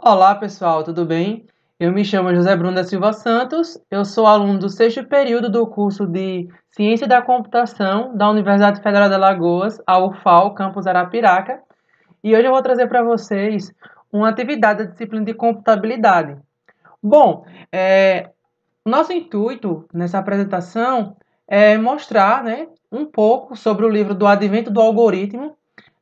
Olá pessoal, tudo bem? Eu me chamo José Bruno da Silva Santos, eu sou aluno do sexto período do curso de Ciência da Computação da Universidade Federal de Alagoas, a UFAL, campus Arapiraca, e hoje eu vou trazer para vocês uma atividade da disciplina de computabilidade. Bom, é, nosso intuito nessa apresentação é mostrar né, um pouco sobre o livro do Advento do Algoritmo,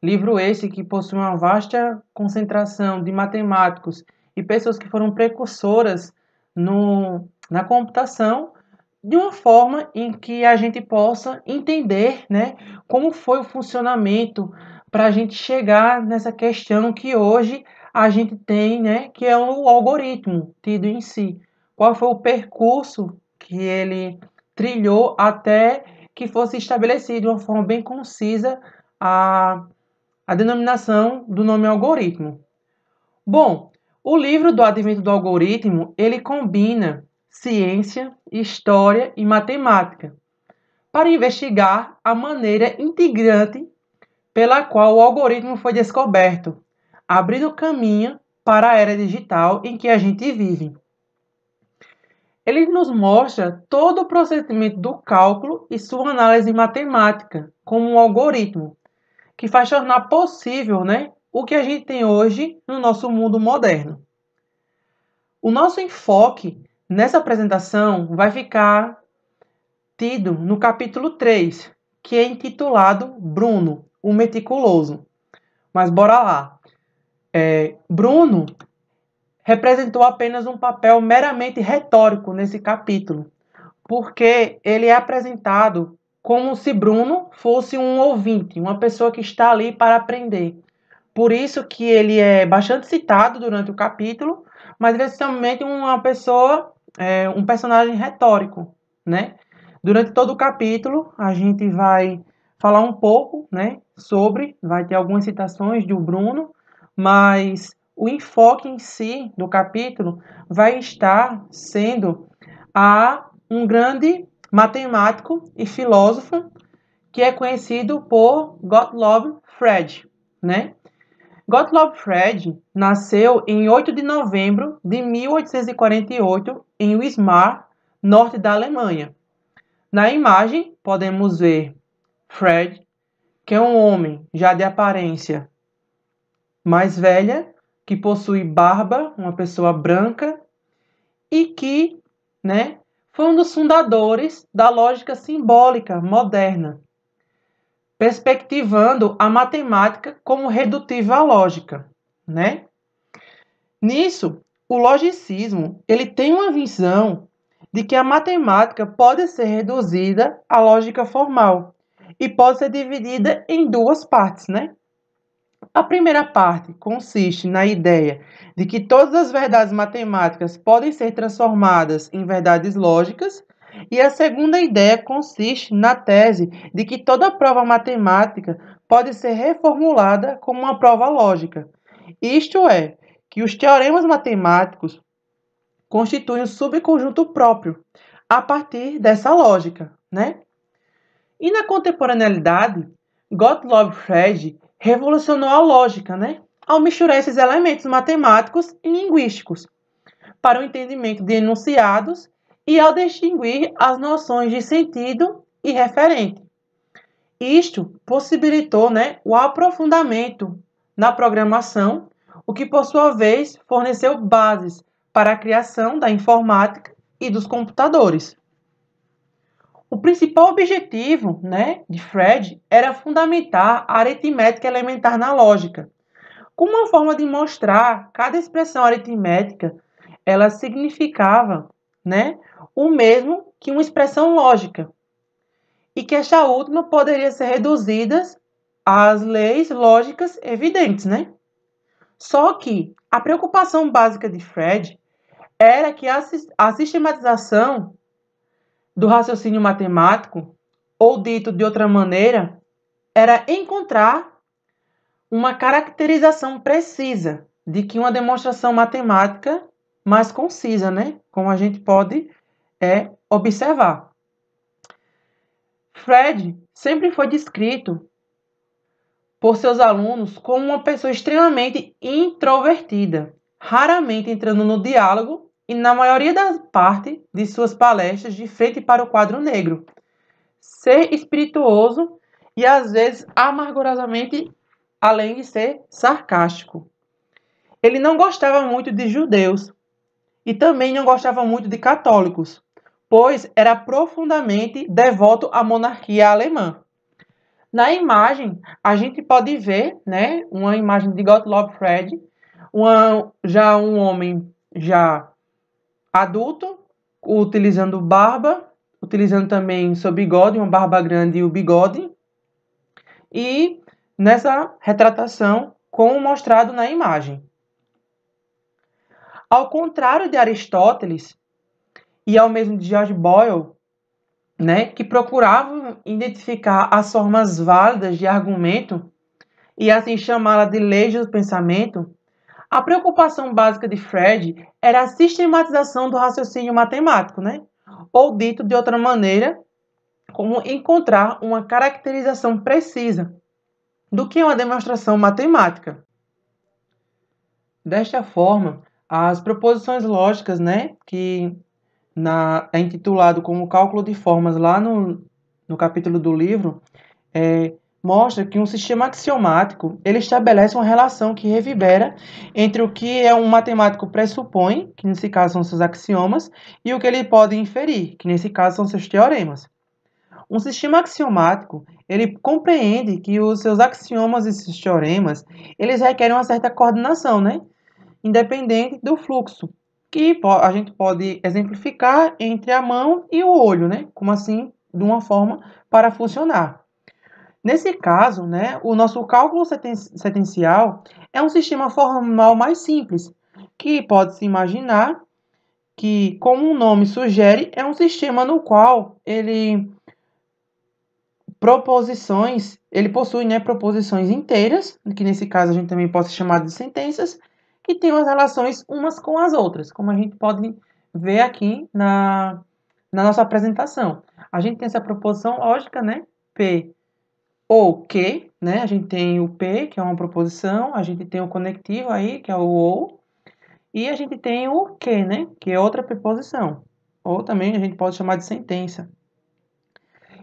livro esse que possui uma vasta concentração de matemáticos e pessoas que foram precursoras no, na computação, de uma forma em que a gente possa entender né, como foi o funcionamento para a gente chegar nessa questão que hoje a gente tem, né, que é o algoritmo tido em si. Qual foi o percurso que ele trilhou até que fosse estabelecido de uma forma bem concisa a, a denominação do nome algoritmo. Bom, o livro do Advento do Algoritmo, ele combina ciência, história e matemática para investigar a maneira integrante pela qual o algoritmo foi descoberto, abrindo caminho para a era digital em que a gente vive. Ele nos mostra todo o procedimento do cálculo e sua análise matemática como um algoritmo, que faz tornar possível né, o que a gente tem hoje no nosso mundo moderno. O nosso enfoque nessa apresentação vai ficar tido no capítulo 3, que é intitulado Bruno, o meticuloso. Mas bora lá. É, Bruno representou apenas um papel meramente retórico nesse capítulo, porque ele é apresentado como se Bruno fosse um ouvinte, uma pessoa que está ali para aprender. Por isso que ele é bastante citado durante o capítulo, mas ele é somente uma pessoa, é, um personagem retórico, né? Durante todo o capítulo, a gente vai falar um pouco, né, sobre, vai ter algumas citações do Bruno, mas o enfoque em si do capítulo vai estar sendo a um grande matemático e filósofo que é conhecido por Gottlob Frege, né? Gottlob Frege nasceu em 8 de novembro de 1848 em Wismar, norte da Alemanha. Na imagem, podemos ver Fred, que é um homem já de aparência mais velha, que possui barba, uma pessoa branca e que, né, foi um dos fundadores da lógica simbólica moderna, perspectivando a matemática como redutiva à lógica, né? Nisso, o logicismo, ele tem uma visão de que a matemática pode ser reduzida à lógica formal e pode ser dividida em duas partes, né? A primeira parte consiste na ideia de que todas as verdades matemáticas podem ser transformadas em verdades lógicas, e a segunda ideia consiste na tese de que toda prova matemática pode ser reformulada como uma prova lógica. Isto é, que os teoremas matemáticos constituem um subconjunto próprio a partir dessa lógica, né? E na contemporaneidade, Gottlob Frege revolucionou a lógica, né? Ao misturar esses elementos matemáticos e linguísticos para o entendimento de enunciados e ao distinguir as noções de sentido e referente. Isto possibilitou né, o aprofundamento na programação, o que, por sua vez, forneceu bases para a criação da informática e dos computadores. O principal objetivo né, de Fred era fundamentar a aritmética elementar na lógica, como uma forma de mostrar cada expressão aritmética ela significava né, o mesmo que uma expressão lógica, e que esta última poderia ser reduzida às leis lógicas evidentes. Né? Só que a preocupação básica de Fred era que a sistematização do raciocínio matemático, ou dito de outra maneira, era encontrar uma caracterização precisa de que uma demonstração matemática mais concisa, né? Como a gente pode é, observar. Fred sempre foi descrito por seus alunos como uma pessoa extremamente introvertida, raramente entrando no diálogo e, na maioria das partes de suas palestras, de frente para o quadro negro. Ser espirituoso e, às vezes, amargurosamente, além de ser sarcástico. Ele não gostava muito de judeus e também não gostava muito de católicos, pois era profundamente devoto à monarquia alemã. Na imagem, a gente pode ver, né, uma imagem de Gottlob Frege, uma, já um homem já adulto, utilizando barba, utilizando também seu bigode, uma barba grande e o bigode. E nessa retratação, como mostrado na imagem. Ao contrário de Aristóteles e ao mesmo de George Boyle, né, que procuravam identificar as formas válidas de argumento e assim chamá-la de leis do pensamento, a preocupação básica de Fred era a sistematização do raciocínio matemático, né? ou dito de outra maneira, como encontrar uma caracterização precisa do que é uma demonstração matemática. Desta forma, as proposições lógicas, né, que na, é intitulado como Cálculo de Formas lá no, no capítulo do livro, é, mostra que um sistema axiomático ele estabelece uma relação que reverbera entre o que é um matemático pressupõe, que nesse caso são seus axiomas, e o que ele pode inferir, que nesse caso são seus teoremas. Um sistema axiomático ele compreende que os seus axiomas e seus teoremas eles requerem uma certa coordenação, né? independente do fluxo que a gente pode exemplificar entre a mão e o olho, né? Como assim, de uma forma para funcionar. Nesse caso, né, o nosso cálculo setencial é um sistema formal mais simples, que pode-se imaginar que, como o nome sugere, é um sistema no qual ele proposições, ele possui né, proposições inteiras, que nesse caso a gente também pode chamar de sentenças, que têm as relações umas com as outras, como a gente pode ver aqui na, na nossa apresentação. A gente tem essa proposição lógica, né? P ou Q, né? A gente tem o P, que é uma proposição, a gente tem o conectivo aí, que é o ou, e a gente tem o que, né? Que é outra preposição. Ou também a gente pode chamar de sentença.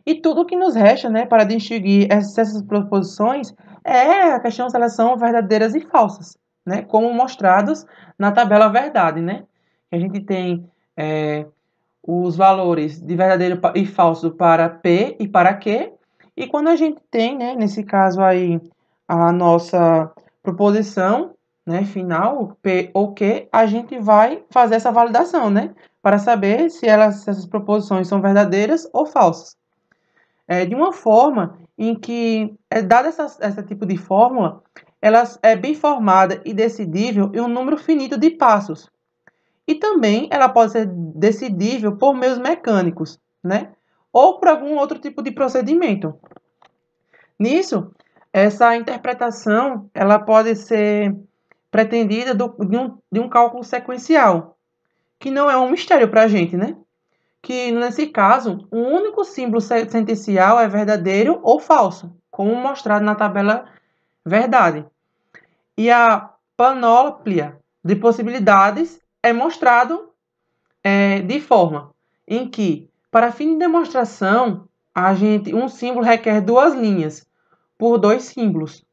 E tudo que nos resta, né, para distinguir essas proposições é a questão se elas são verdadeiras e falsas né, como mostrados na tabela verdade, né? A gente tem é, os valores de verdadeiro e falso para P e para Q, e quando a gente tem, né, nesse caso aí, a nossa proposição né, final, P ou Q, a gente vai fazer essa validação, né? Para saber se, elas, se essas proposições são verdadeiras ou falsas. É, de uma forma em que, é, dada essa, esse tipo de fórmula, ela é bem formada e decidível em um número finito de passos. E também ela pode ser decidível por meios mecânicos, né? Ou por algum outro tipo de procedimento. Nisso, essa interpretação ela pode ser pretendida do, de, um, de um cálculo sequencial, que não é um mistério para a gente, né? Que nesse caso, o um único símbolo sentencial é verdadeiro ou falso, como mostrado na tabela verdade e a panóplia de possibilidades é mostrado é, de forma em que, para fim de demonstração, a gente, um símbolo requer duas linhas por dois símbolos,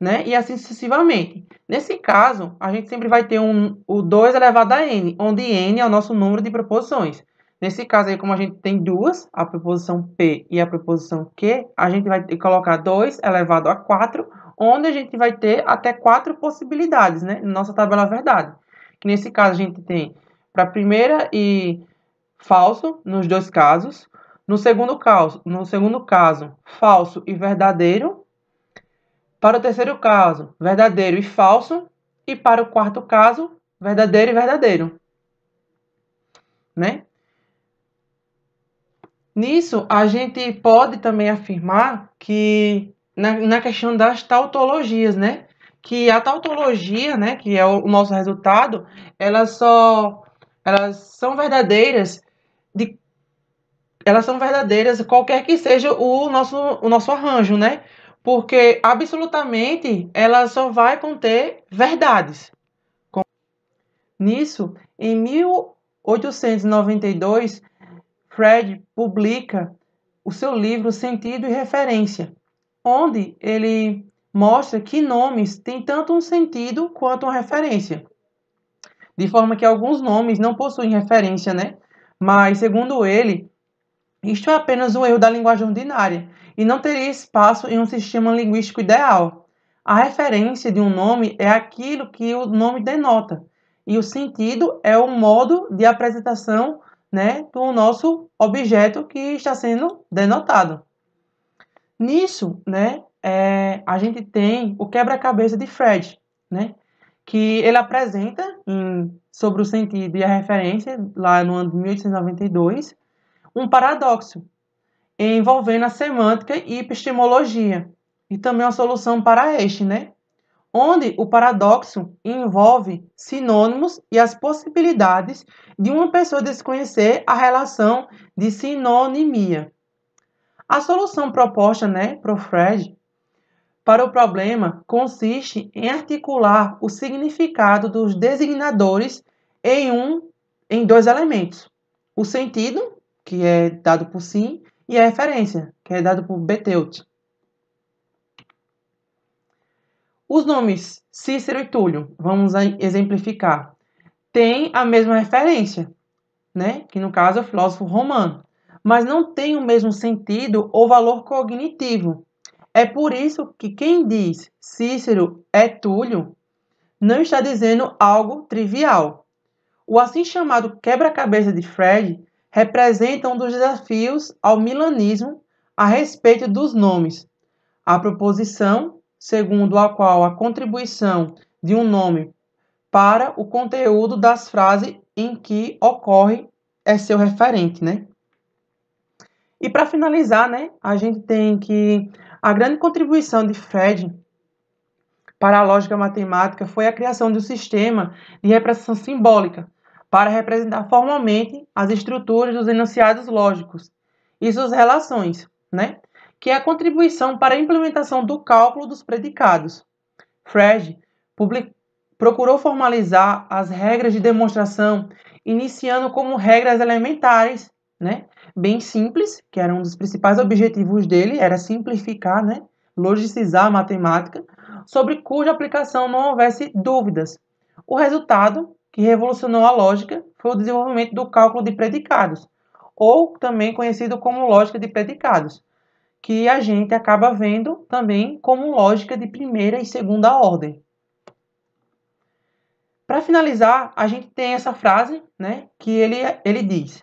né? E assim sucessivamente. Nesse caso, a gente sempre vai ter um, o 2 elevado a n, onde n é o nosso número de proposições. Nesse caso aí, como a gente tem duas, a proposição P e a proposição Q, a gente vai colocar 2 elevado a 4, onde a gente vai ter até quatro possibilidades, né? Nossa tabela verdade. Que nesse caso a gente tem para a primeira e falso nos dois casos. No segundo caso, no segundo caso, falso e verdadeiro. Para o terceiro caso, verdadeiro e falso. E para o quarto caso, verdadeiro e verdadeiro. Né? Nisso, a gente pode também afirmar que na, na questão das tautologias, né? Que a tautologia, né, que é o, nosso resultado, elas só elas são verdadeiras de elas são verdadeiras qualquer que seja o nosso o nosso arranjo, né? Porque absolutamente ela só vai conter verdades. Nisso, em 1892, Fred publica o seu livro Sentido e Referência, onde ele mostra que nomes têm tanto um sentido quanto uma referência. De forma que alguns nomes não possuem referência, né? Mas, segundo ele, isto é apenas um erro da linguagem ordinária e não teria espaço em um sistema linguístico ideal. A referência de um nome é aquilo que o nome denota, e o sentido é o modo de apresentação né, do nosso objeto que está sendo denotado. Nisso, né, é, a gente tem o quebra-cabeça de Fred, né, que ele apresenta em, sobre o sentido e a referência, lá no ano de 1892, um paradoxo envolvendo a semântica e epistemologia, e também uma solução para este, né? onde o paradoxo envolve sinônimos e as possibilidades de uma pessoa desconhecer a relação de sinonimia. A solução proposta né, por Fred para o problema consiste em articular o significado dos designadores em um em dois elementos: o sentido, que é dado por sim, e a referência, que é dado por Betelt. Os nomes Cícero e Túlio, vamos exemplificar, têm a mesma referência, né? que no caso é o filósofo romano, mas não tem o mesmo sentido ou valor cognitivo. É por isso que quem diz Cícero é Túlio não está dizendo algo trivial. O assim chamado quebra-cabeça de Fred representa um dos desafios ao milanismo a respeito dos nomes. A proposição segundo a qual a contribuição de um nome para o conteúdo das frases em que ocorre é seu referente, né? E para finalizar, né, a gente tem que a grande contribuição de Fred para a lógica matemática foi a criação de um sistema de representação simbólica para representar formalmente as estruturas dos enunciados lógicos e suas relações, né? que é a contribuição para a implementação do cálculo dos predicados. Fred procurou formalizar as regras de demonstração, iniciando como regras elementares, né, bem simples, que era um dos principais objetivos dele, era simplificar, né, logicizar a matemática, sobre cuja aplicação não houvesse dúvidas. O resultado, que revolucionou a lógica, foi o desenvolvimento do cálculo de predicados, ou também conhecido como lógica de predicados, que a gente acaba vendo também como lógica de primeira e segunda ordem. Para finalizar, a gente tem essa frase, né, que ele, ele diz: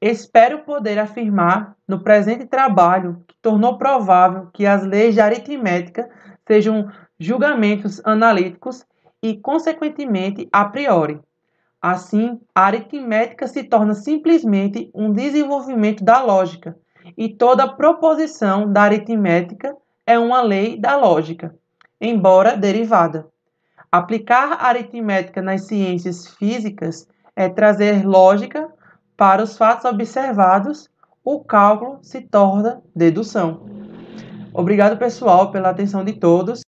Espero poder afirmar no presente trabalho que tornou provável que as leis de aritmética sejam julgamentos analíticos e, consequentemente, a priori. Assim, a aritmética se torna simplesmente um desenvolvimento da lógica, e toda proposição da aritmética é uma lei da lógica, embora derivada. Aplicar a aritmética nas ciências físicas é trazer lógica para os fatos observados, o cálculo se torna dedução. Obrigado, pessoal, pela atenção de todos